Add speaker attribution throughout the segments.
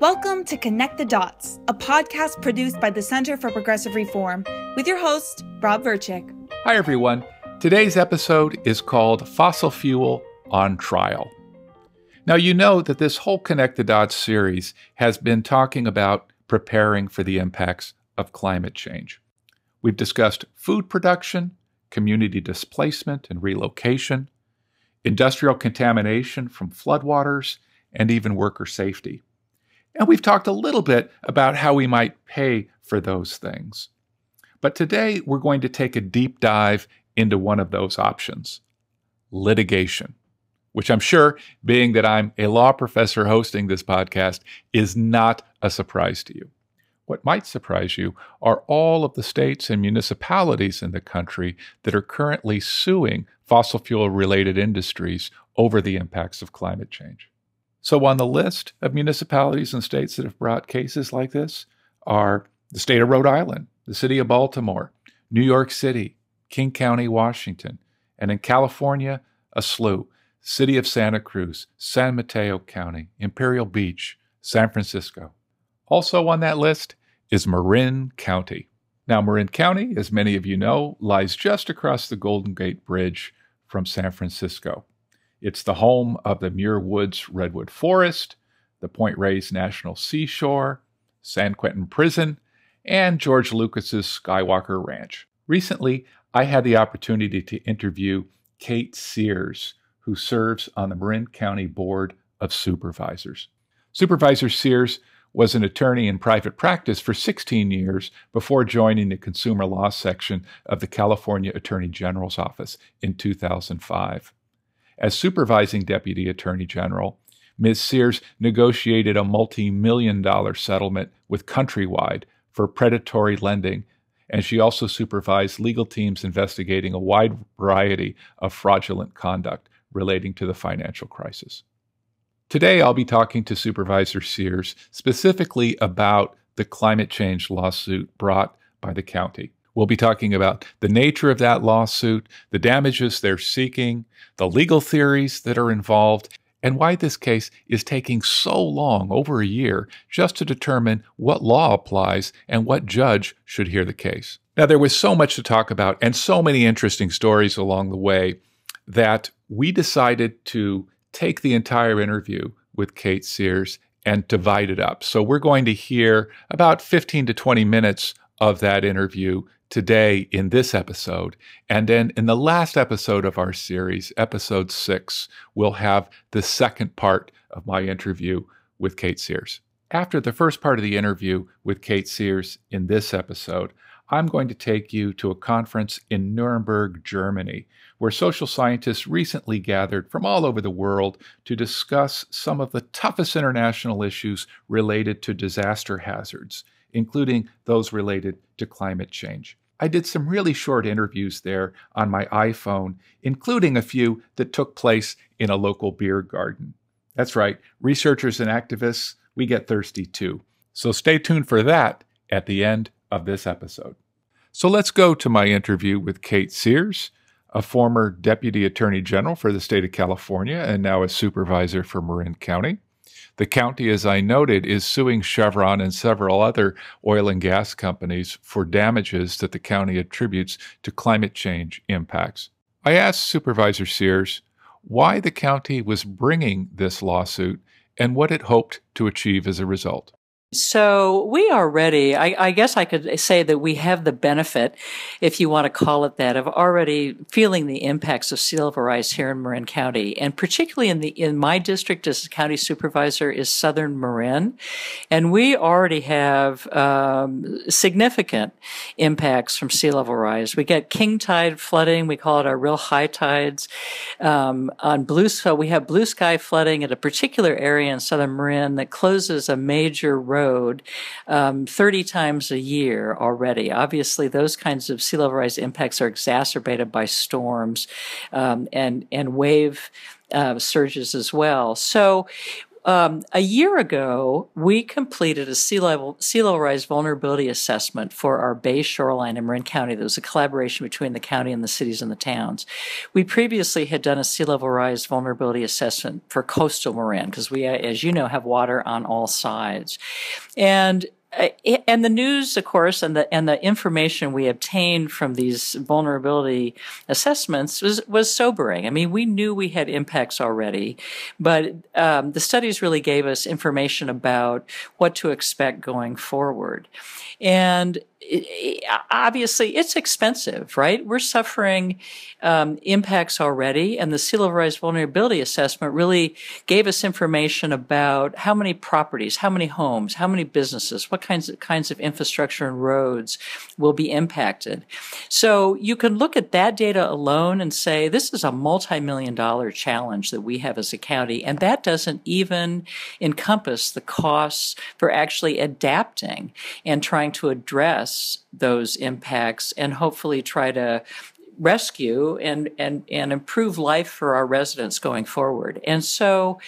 Speaker 1: Welcome to Connect the Dots, a podcast produced by the Center for Progressive Reform, with your host, Rob Verchick.
Speaker 2: Hi, everyone. Today's episode is called Fossil Fuel on Trial. Now, you know that this whole Connect the Dots series has been talking about preparing for the impacts of climate change. We've discussed food production, community displacement and relocation, industrial contamination from floodwaters, and even worker safety. And we've talked a little bit about how we might pay for those things. But today we're going to take a deep dive into one of those options litigation, which I'm sure, being that I'm a law professor hosting this podcast, is not a surprise to you. What might surprise you are all of the states and municipalities in the country that are currently suing fossil fuel related industries over the impacts of climate change. So, on the list of municipalities and states that have brought cases like this are the state of Rhode Island, the city of Baltimore, New York City, King County, Washington, and in California, a slew City of Santa Cruz, San Mateo County, Imperial Beach, San Francisco. Also on that list is Marin County. Now, Marin County, as many of you know, lies just across the Golden Gate Bridge from San Francisco. It's the home of the Muir Woods Redwood Forest, the Point Reyes National Seashore, San Quentin Prison, and George Lucas's Skywalker Ranch. Recently, I had the opportunity to interview Kate Sears, who serves on the Marin County Board of Supervisors. Supervisor Sears was an attorney in private practice for 16 years before joining the consumer law section of the California Attorney General's office in 2005. As supervising Deputy Attorney General, Ms. Sears negotiated a multi million dollar settlement with Countrywide for predatory lending, and she also supervised legal teams investigating a wide variety of fraudulent conduct relating to the financial crisis. Today, I'll be talking to Supervisor Sears specifically about the climate change lawsuit brought by the county. We'll be talking about the nature of that lawsuit, the damages they're seeking, the legal theories that are involved, and why this case is taking so long, over a year, just to determine what law applies and what judge should hear the case. Now, there was so much to talk about and so many interesting stories along the way that we decided to take the entire interview with Kate Sears and divide it up. So we're going to hear about 15 to 20 minutes of that interview today in this episode. And then in the last episode of our series, episode six, we'll have the second part of my interview with Kate Sears. After the first part of the interview with Kate Sears in this episode, I'm going to take you to a conference in Nuremberg, Germany, where social scientists recently gathered from all over the world to discuss some of the toughest international issues related to disaster hazards, including those related to climate change. I did some really short interviews there on my iPhone, including a few that took place in a local beer garden. That's right, researchers and activists, we get thirsty too. So stay tuned for that at the end of this episode. So let's go to my interview with Kate Sears, a former Deputy Attorney General for the state of California and now a supervisor for Marin County. The county, as I noted, is suing Chevron and several other oil and gas companies for damages that the county attributes to climate change impacts. I asked Supervisor Sears why the county was bringing this lawsuit and what it hoped to achieve as a result.
Speaker 3: So we are ready. I, I, guess I could say that we have the benefit, if you want to call it that, of already feeling the impacts of sea level rise here in Marin County, and particularly in the in my district as county supervisor is Southern Marin, and we already have um, significant impacts from sea level rise. We get king tide flooding. We call it our real high tides. Um, on blue, so we have blue sky flooding at a particular area in Southern Marin that closes a major road road um, 30 times a year already. Obviously, those kinds of sea level rise impacts are exacerbated by storms um, and, and wave uh, surges as well. So, um, a year ago, we completed a sea level sea level rise vulnerability assessment for our Bay shoreline in Marin County. There was a collaboration between the county and the cities and the towns. We previously had done a sea level rise vulnerability assessment for coastal Marin because we, as you know, have water on all sides, and and the news, of course, and the and the information we obtained from these vulnerability assessments was was sobering. I mean, we knew we had impacts already, but um, the studies really gave us information about what to expect going forward, and obviously it's expensive, right? We're suffering um, impacts already, and the sea level rise vulnerability assessment really gave us information about how many properties, how many homes, how many businesses, what kinds of kinds of infrastructure and roads will be impacted. So you can look at that data alone and say this is a multi-million dollar challenge that we have as a county, and that doesn't even encompass the costs for actually adapting and trying to address those impacts and hopefully try to rescue and, and, and improve life for our residents going forward. And so,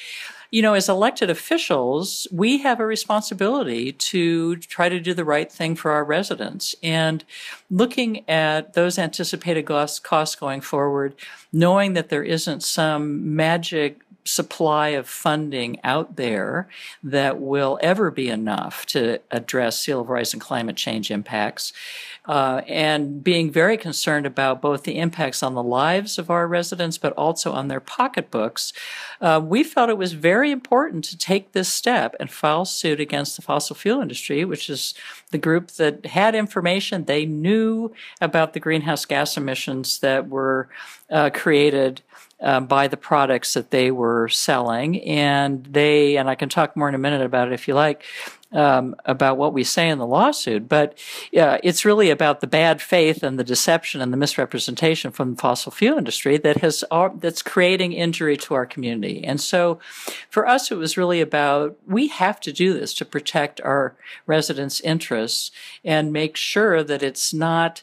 Speaker 3: you know, as elected officials, we have a responsibility to try to do the right thing for our residents. And looking at those anticipated costs going forward, knowing that there isn't some magic supply of funding out there that will ever be enough to address sea level rise and climate change impacts. Uh, and being very concerned about both the impacts on the lives of our residents, but also on their pocketbooks, uh, we felt it was very important to take this step and file suit against the fossil fuel industry, which is the group that had information. They knew about the greenhouse gas emissions that were uh, created um, by the products that they were selling. And they, and I can talk more in a minute about it if you like, um, about what we say in the lawsuit, but uh, it's really about the bad faith and the deception and the misrepresentation from the fossil fuel industry that has uh, that's creating injury to our community. And so, for us, it was really about we have to do this to protect our residents' interests and make sure that it's not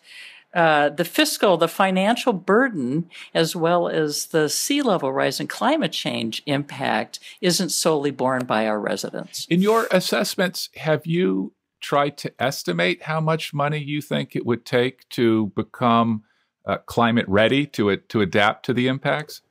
Speaker 3: uh, the fiscal, the financial burden, as well as the sea level rise and climate change impact, isn't solely borne by our residents.
Speaker 2: In your assessments, have you tried to estimate how much money you think it would take to become uh, climate ready to to adapt to the impacts?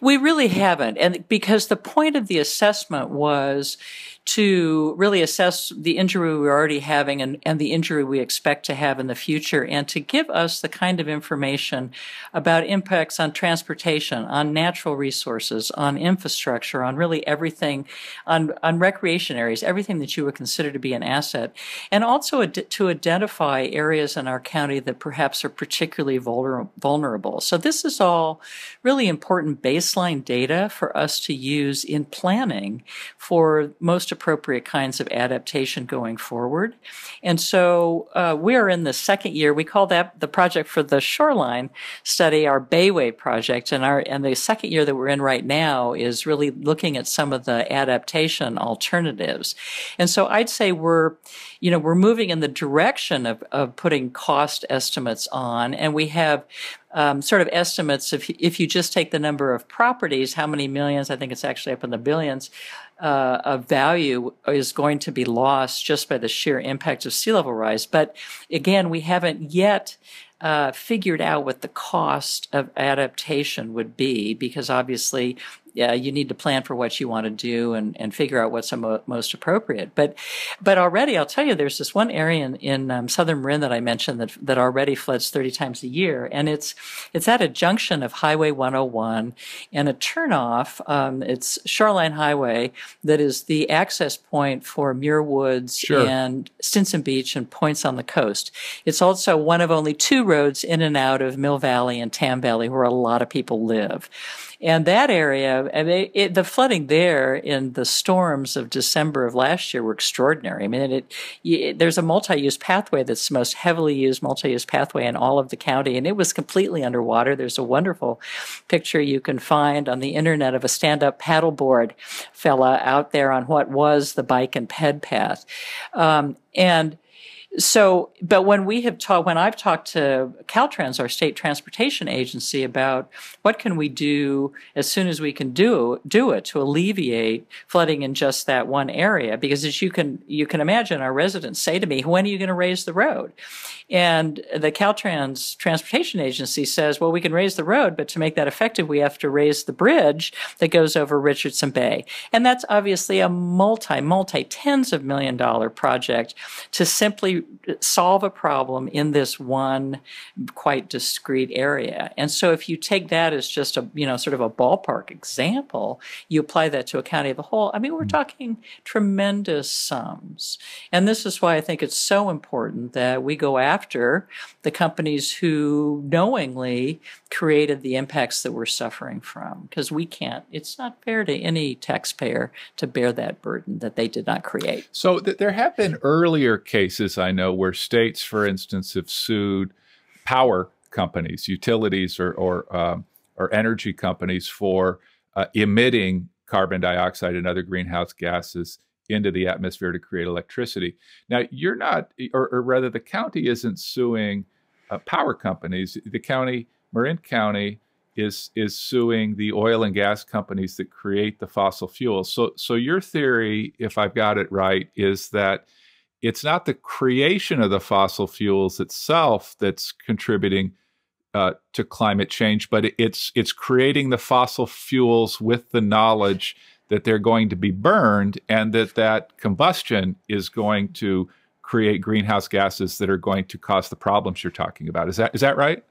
Speaker 3: We really haven't, and because the point of the assessment was to really assess the injury we're already having and, and the injury we expect to have in the future and to give us the kind of information about impacts on transportation, on natural resources, on infrastructure, on really everything, on, on recreation areas, everything that you would consider to be an asset, and also ad- to identify areas in our county that perhaps are particularly vulner- vulnerable. So this is all really important baseline data for us to use in planning for most appropriate kinds of adaptation going forward. And so uh, we are in the second year. We call that the project for the shoreline study, our BayWAVE project. And our and the second year that we're in right now is really looking at some of the adaptation alternatives. And so I'd say we're, you know, we're moving in the direction of, of putting cost estimates on, and we have um, sort of estimates if if you just take the number of properties, how many millions? I think it's actually up in the billions uh, of value is going to be lost just by the sheer impact of sea level rise. But again, we haven't yet uh, figured out what the cost of adaptation would be because obviously yeah, you need to plan for what you want to do and, and figure out what's mo- most appropriate. But but already, I'll tell you, there's this one area in, in um, southern Marin that I mentioned that that already floods 30 times a year, and it's it's at a junction of Highway 101 and a turnoff. Um, it's Shoreline Highway that is the access point for Muir Woods sure. and Stinson Beach and points on the coast. It's also one of only two roads in and out of Mill Valley and Tam Valley where a lot of people live. And that area, I mean, it, the flooding there in the storms of December of last year were extraordinary. I mean, it, it, there's a multi-use pathway that's the most heavily used multi-use pathway in all of the county, and it was completely underwater. There's a wonderful picture you can find on the internet of a stand-up paddleboard fella out there on what was the bike and ped path, um, and so, but when we have talked, when I've talked to Caltrans, our state transportation agency, about what can we do as soon as we can do do it to alleviate flooding in just that one area, because as you can you can imagine, our residents say to me, "When are you going to raise the road?" And the Caltrans transportation agency says, "Well, we can raise the road, but to make that effective, we have to raise the bridge that goes over Richardson Bay, and that's obviously a multi multi tens of million dollar project to simply solve a problem in this one quite discrete area. And so if you take that as just a, you know, sort of a ballpark example, you apply that to a county of a whole, I mean, we're hmm. talking tremendous sums. And this is why I think it's so important that we go after the companies who knowingly created the impacts that we're suffering from because we can't it's not fair to any taxpayer to bear that burden that they did not create
Speaker 2: so th- there have been earlier cases i know where states for instance have sued power companies utilities or or, um, or energy companies for uh, emitting carbon dioxide and other greenhouse gases into the atmosphere to create electricity now you're not or, or rather the county isn't suing uh, power companies the county Marin County is is suing the oil and gas companies that create the fossil fuels. So so your theory, if I've got it right, is that it's not the creation of the fossil fuels itself that's contributing uh, to climate change, but it's it's creating the fossil fuels with the knowledge that they're going to be burned and that that combustion is going to create greenhouse gases that are going to cause the problems you're talking about. Is that is that right?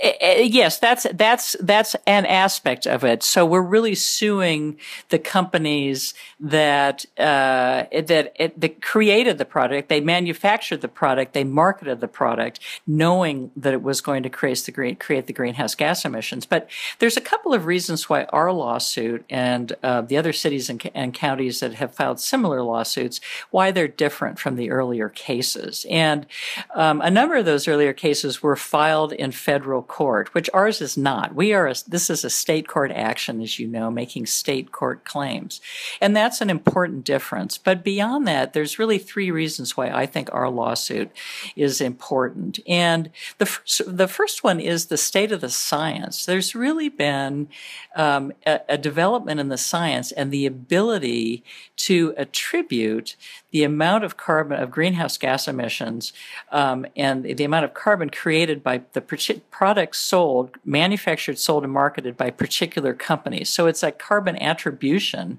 Speaker 3: Eh, eh, yes, that's that's that's an aspect of it. So we're really suing the companies that uh, that that created the product, they manufactured the product, they marketed the product, knowing that it was going to create the green, create the greenhouse gas emissions. But there's a couple of reasons why our lawsuit and uh, the other cities and, and counties that have filed similar lawsuits why they're different from the earlier cases. And um, a number of those earlier cases were filed in federal court, which ours is not. We are a, this is a state court action, as you know, making state court claims. And that's an important difference. But beyond that, there's really three reasons why I think our lawsuit is important. And the first, the first one is the state of the science. There's really been um, a, a development in the science and the ability to attribute the amount of carbon of greenhouse gas emissions um, and the amount of carbon created by the products sold, manufactured, sold, and marketed by particular companies. So it's a carbon attribution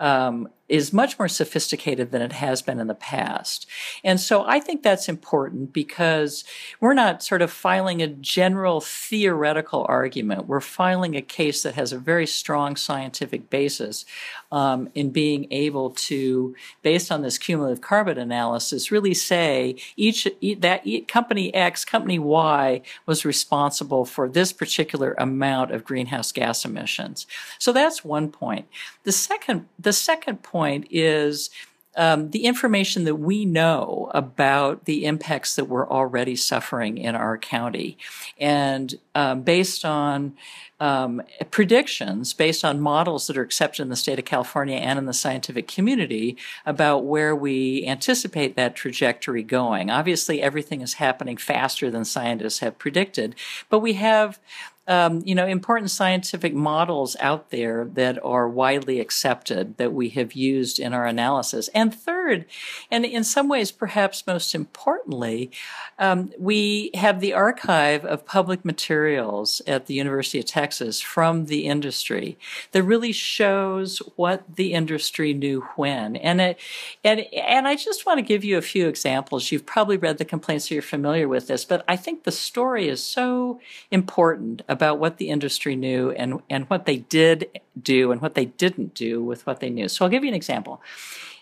Speaker 3: um, is much more sophisticated than it has been in the past. And so I think that's important because we're not sort of filing a general theoretical argument. We're filing a case that has a very strong scientific basis um, in being able to, based on this cumulative carbon analysis, really say each that company X, company Y was responsible for this particular amount of greenhouse gas emissions. So that's one point. The second, the second point is um, the information that we know about the impacts that we're already suffering in our county. And um, based on um, predictions, based on models that are accepted in the state of California and in the scientific community about where we anticipate that trajectory going. Obviously, everything is happening faster than scientists have predicted, but we have um, you know, important scientific models out there that are widely accepted that we have used in our analysis. And third, and in some ways, perhaps most importantly, um, we have the archive of public materials at the University of Texas from the industry that really shows what the industry knew when. And it, and and I just want to give you a few examples. You've probably read the complaints, so you're familiar with this, but I think the story is so important about what the industry knew and, and what they did do and what they didn't do with what they knew. So I'll give you an example.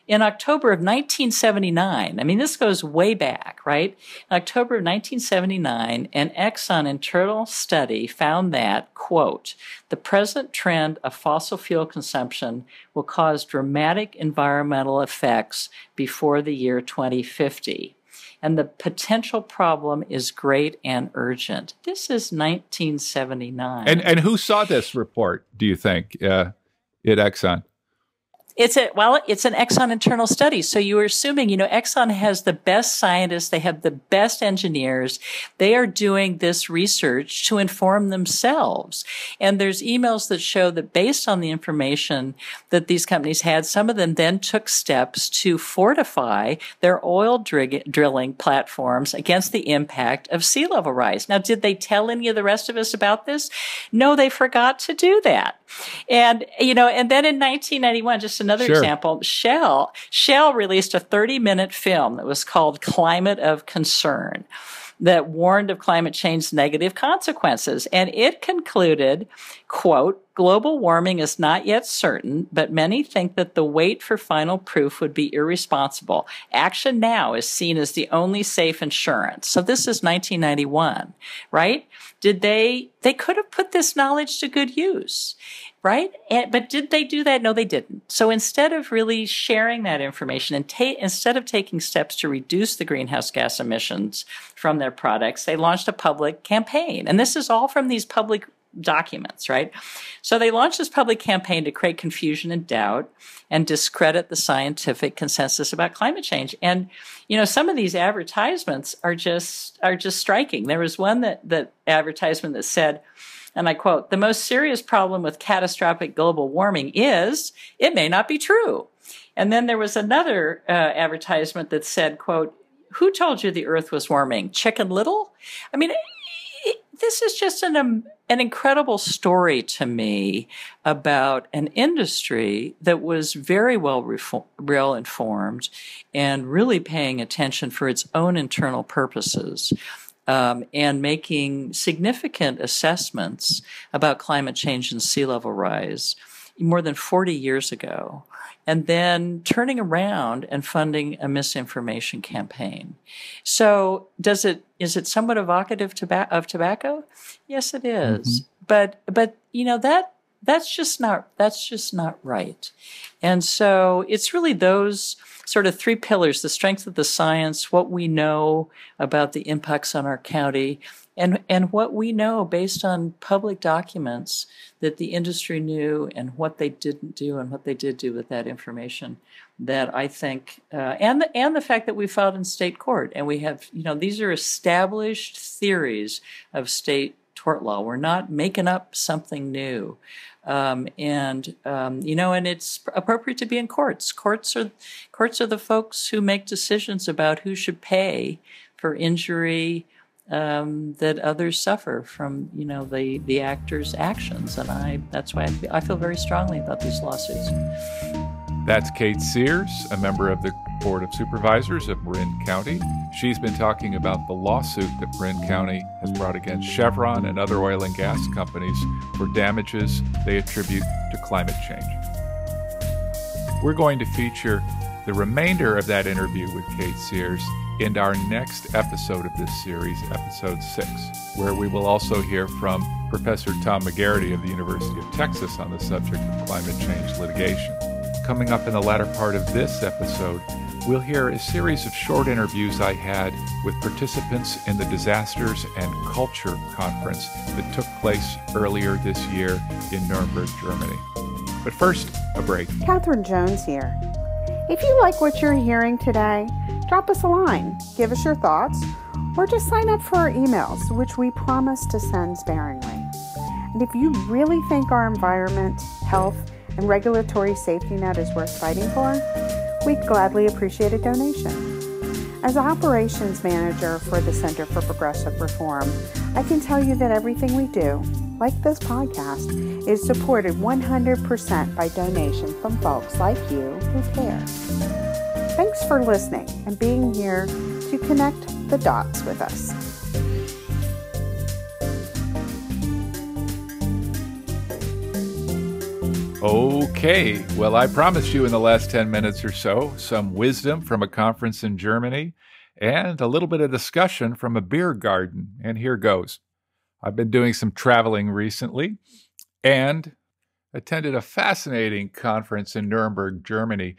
Speaker 3: In October of 1979, I mean, this goes way back, right? In October of 1979, an Exxon internal study found that, quote, the present trend of fossil fuel consumption will cause dramatic environmental effects before the year 2050 and the potential problem is great and urgent. This is 1979.
Speaker 2: And and who saw this report? Do you think uh, at Exxon?
Speaker 3: It's a well, it's an Exxon internal study. So you are assuming, you know, Exxon has the best scientists, they have the best engineers. They are doing this research to inform themselves. And there's emails that show that based on the information that these companies had, some of them then took steps to fortify their oil drig- drilling platforms against the impact of sea level rise. Now, did they tell any of the rest of us about this? No, they forgot to do that. And, you know, and then in 1991, just another sure. example, Shell, Shell released a 30 minute film that was called Climate of Concern that warned of climate change's negative consequences. And it concluded, quote, global warming is not yet certain, but many think that the wait for final proof would be irresponsible. Action now is seen as the only safe insurance. So this is 1991, right? Did they, they could have put this knowledge to good use right? And, but did they do that? No, they didn't. So instead of really sharing that information and ta- instead of taking steps to reduce the greenhouse gas emissions from their products, they launched a public campaign. And this is all from these public documents, right? So they launched this public campaign to create confusion and doubt and discredit the scientific consensus about climate change. And you know, some of these advertisements are just are just striking. There was one that that advertisement that said and I quote, the most serious problem with catastrophic global warming is it may not be true. And then there was another uh, advertisement that said, quote, who told you the earth was warming? Chicken Little? I mean, this is just an, um, an incredible story to me about an industry that was very well, reform, well informed and really paying attention for its own internal purposes um, and making significant assessments about climate change and sea level rise more than 40 years ago and then turning around and funding a misinformation campaign. So, does it is it somewhat evocative of tobacco? Yes, it is. Mm-hmm. But but you know that that's just not that's just not right. And so it's really those sort of three pillars the strength of the science, what we know about the impacts on our county, and, and what we know based on public documents that the industry knew and what they didn't do and what they did do with that information that I think, uh, and the, and the fact that we filed in state court and we have, you know, these are established theories of state tort law. We're not making up something new. Um, and um, you know, and it's appropriate to be in courts. Courts are courts are the folks who make decisions about who should pay for injury um, that others suffer from, you know, the the actor's actions. And I that's why I, I feel very strongly about these lawsuits.
Speaker 2: That's Kate Sears, a member of the Board of Supervisors of Marin County. She's been talking about the lawsuit that Marin County has brought against Chevron and other oil and gas companies for damages they attribute to climate change. We're going to feature the remainder of that interview with Kate Sears in our next episode of this series, episode six, where we will also hear from Professor Tom McGarity of the University of Texas on the subject of climate change litigation. Coming up in the latter part of this episode, we'll hear a series of short interviews I had with participants in the Disasters and Culture Conference that took place earlier this year in Nuremberg, Germany. But first, a break.
Speaker 4: Catherine Jones here. If you like what you're hearing today, drop us a line, give us your thoughts, or just sign up for our emails, which we promise to send sparingly. And if you really think our environment, health, and regulatory safety net is worth fighting for, we'd gladly appreciate a donation. As operations manager for the Center for Progressive Reform, I can tell you that everything we do, like this podcast, is supported 100% by donation from folks like you who care. Thanks for listening and being here to connect the dots with us.
Speaker 2: Okay, well, I promised you in the last 10 minutes or so some wisdom from a conference in Germany and a little bit of discussion from a beer garden. And here goes. I've been doing some traveling recently and attended a fascinating conference in Nuremberg, Germany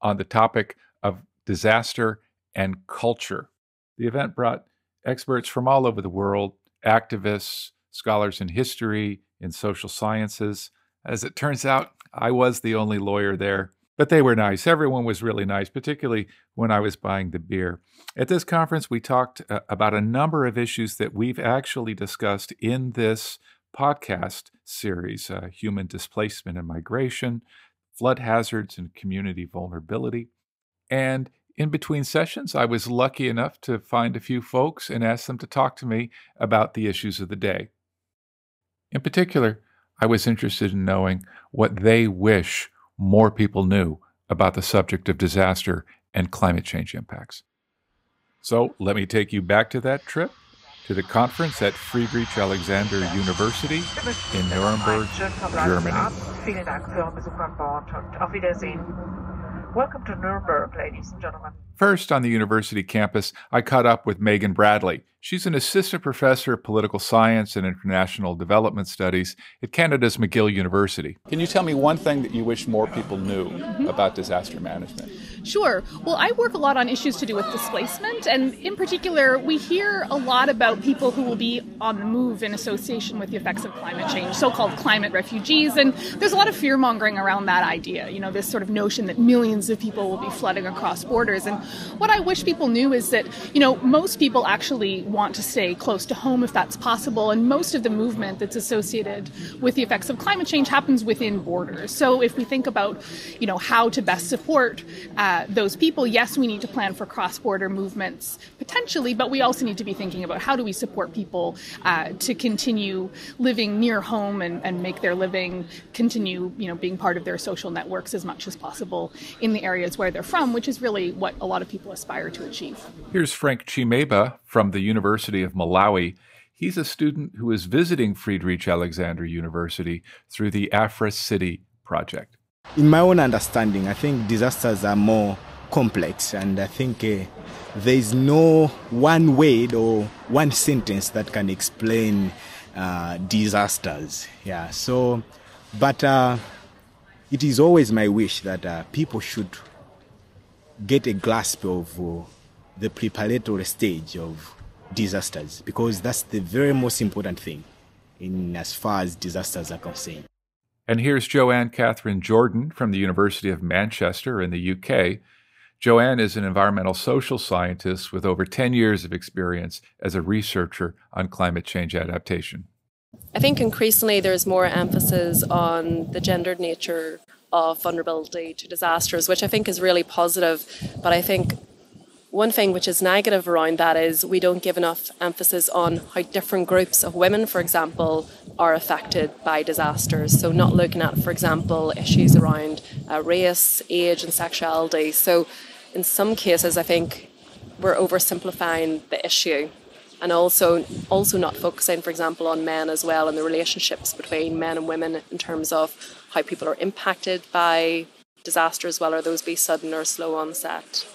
Speaker 2: on the topic of disaster and culture. The event brought experts from all over the world, activists, scholars in history, in social sciences as it turns out, I was the only lawyer there, But they were nice. Everyone was really nice, particularly when I was buying the beer. At this conference, we talked uh, about a number of issues that we've actually discussed in this podcast series uh, human displacement and migration, flood hazards and community vulnerability. And in between sessions, I was lucky enough to find a few folks and ask them to talk to me about the issues of the day. In particular, I was interested in knowing what they wish more people knew about the subject of disaster and climate change impacts. So let me take you back to that trip to the conference at Friedrich Alexander University in Nuremberg, Germany.
Speaker 5: Welcome to Nuremberg, ladies and gentlemen.
Speaker 2: First, on the university campus, I caught up with Megan Bradley. She's an assistant professor of political science and international development studies at Canada's McGill University. Can you tell me one thing that you wish more people knew mm-hmm. about disaster management?
Speaker 6: Sure. Well, I work a lot on issues to do with displacement, and in particular, we hear a lot about people who will be on the move in association with the effects of climate change, so called climate refugees, and there's a lot of fear mongering around that idea, you know, this sort of notion that millions of people will be flooding across borders. And what I wish people knew is that, you know, most people actually want to stay close to home if that's possible, and most of the movement that's associated with the effects of climate change happens within borders. So if we think about, you know, how to best support, uh, those people, yes, we need to plan for cross border movements potentially, but we also need to be thinking about how do we support people uh, to continue living near home and, and make their living continue, you know, being part of their social networks as much as possible in the areas where they're from, which is really what a lot of people aspire to achieve.
Speaker 2: Here's Frank Chimeba from the University of Malawi. He's a student who is visiting Friedrich Alexander University through the Afra City project.
Speaker 7: In my own understanding, I think disasters are more complex, and I think uh, there is no one word or one sentence that can explain uh, disasters. Yeah, so, but uh, it is always my wish that uh, people should get a grasp of uh, the preparatory stage of disasters because that's the very most important thing in as far as disasters are concerned.
Speaker 2: And here's Joanne Catherine Jordan from the University of Manchester in the UK. Joanne is an environmental social scientist with over 10 years of experience as a researcher on climate change adaptation.
Speaker 8: I think increasingly there's more emphasis on the gendered nature of vulnerability to disasters, which I think is really positive. But I think one thing which is negative around that is we don't give enough emphasis on how different groups of women, for example, are affected by disasters. So, not looking at, for example, issues around uh, race, age, and sexuality. So, in some cases, I think we're oversimplifying the issue and also also not focusing, for example, on men as well and the relationships between men and women in terms of how people are impacted by disasters, whether those be sudden or slow onset.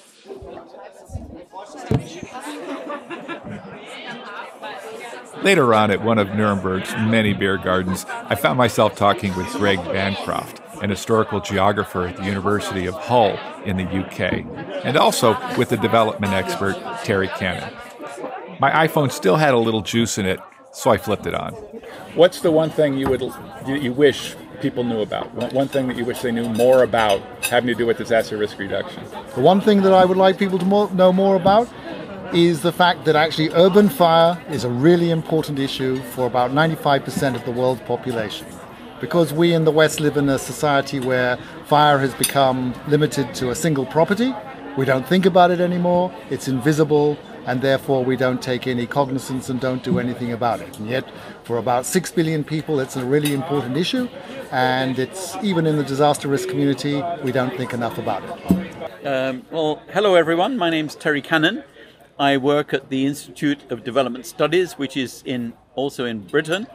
Speaker 2: Later on, at one of Nuremberg's many beer gardens, I found myself talking with Greg Bankoff, an historical geographer at the University of Hull in the UK, and also with the development expert Terry Cannon. My iPhone still had a little juice in it, so I flipped it on. What's the one thing you would you wish people knew about? One thing that you wish they knew more about having to do with disaster risk reduction?
Speaker 9: The one thing that I would like people to more, know more about is the fact that actually urban fire is a really important issue for about 95% of the world's population. Because we in the West live in a society where fire has become limited to a single property, we don't think about it anymore, it's invisible, and therefore we don't take any cognizance and don't do anything about it. And yet, for about 6 billion people, it's a really important issue, and it's even in the disaster risk community, we don't think enough about it.
Speaker 10: Um, well, hello everyone, my name's Terry Cannon. I work at the Institute of Development Studies, which is in also in Britain,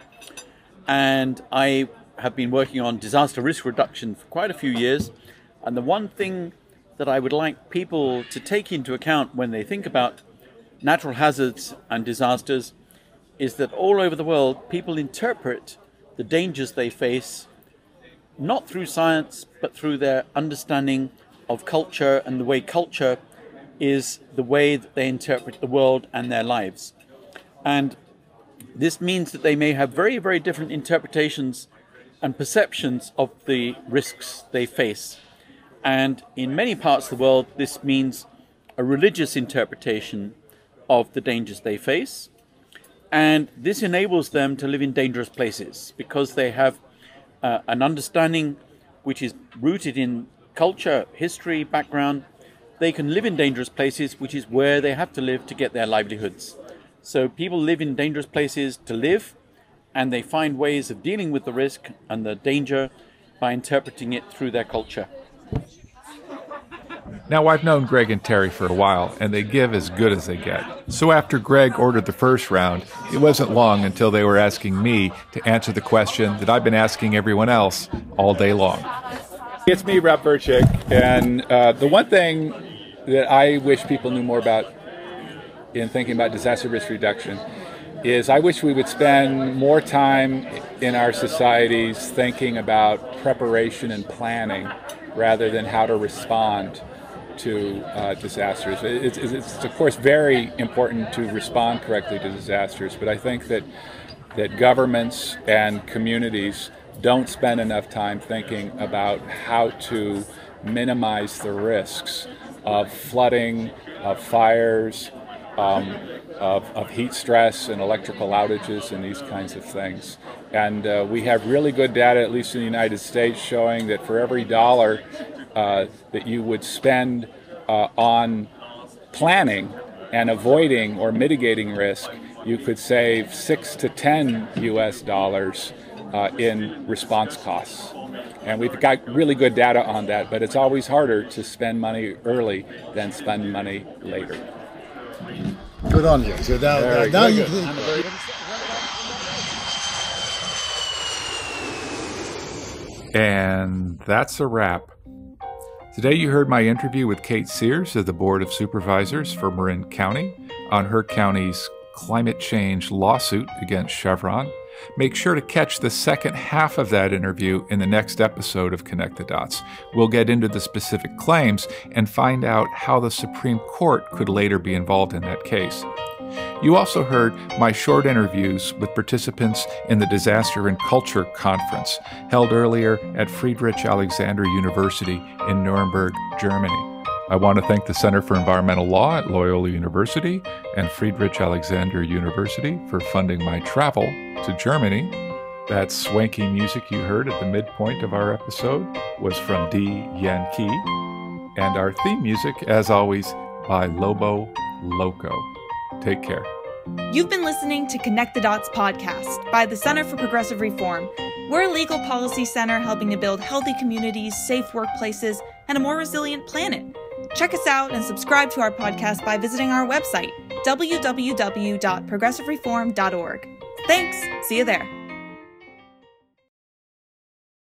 Speaker 10: and I have been working on disaster risk reduction for quite a few years. And the one thing that I would like people to take into account when they think about natural hazards and disasters is that all over the world, people interpret the dangers they face not through science, but through their understanding of culture and the way culture is the way that they interpret the world and their lives. And this means that they may have very, very different interpretations and perceptions of the risks they face. And in many parts of the world, this means a religious interpretation of the dangers they face. And this enables them to live in dangerous places because they have uh, an understanding which is rooted in culture, history, background. They can live in dangerous places, which is where they have to live to get their livelihoods. So people live in dangerous places to live, and they find ways of dealing with the risk and the danger by interpreting it through their culture.
Speaker 2: Now, I've known Greg and Terry for a while, and they give as good as they get. So after Greg ordered the first round, it wasn't long until they were asking me to answer the question that I've been asking everyone else all day long. It's me, Rob Verchick, and uh, the one thing that I wish people knew more about in thinking about disaster risk reduction is I wish we would spend more time in our societies thinking about preparation and planning rather than how to respond to uh, disasters. It's, it's, it's, of course, very important to respond correctly to disasters, but I think that, that governments and communities don't spend enough time thinking about how to minimize the risks of flooding, of fires, um, of, of, heat stress and electrical outages and these kinds of things. And uh, we have really good data, at least in the United States, showing that for every dollar uh, that you would spend uh, on planning and avoiding or mitigating risk, you could save six to ten US dollars uh, in response costs. And we've got really good data on that, but it's always harder to spend money early than spend money later.
Speaker 9: Good on you. So now, now, now you.
Speaker 2: And that's a wrap. Today, you heard my interview with Kate Sears of the Board of Supervisors for Marin County on her county's climate change lawsuit against Chevron. Make sure to catch the second half of that interview in the next episode of Connect the Dots. We'll get into the specific claims and find out how the Supreme Court could later be involved in that case. You also heard my short interviews with participants in the Disaster and Culture Conference held earlier at Friedrich Alexander University in Nuremberg, Germany. I want to thank the Center for Environmental Law at Loyola University and Friedrich Alexander University for funding my travel to Germany. That swanky music you heard at the midpoint of our episode was from D. Yankee. And our theme music, as always, by Lobo Loco. Take care.
Speaker 1: You've been listening to Connect the Dots podcast by the Center for Progressive Reform. We're a legal policy center helping to build healthy communities, safe workplaces, and a more resilient planet. Check us out and subscribe to our podcast by visiting our website, www.progressivereform.org. Thanks. See you there.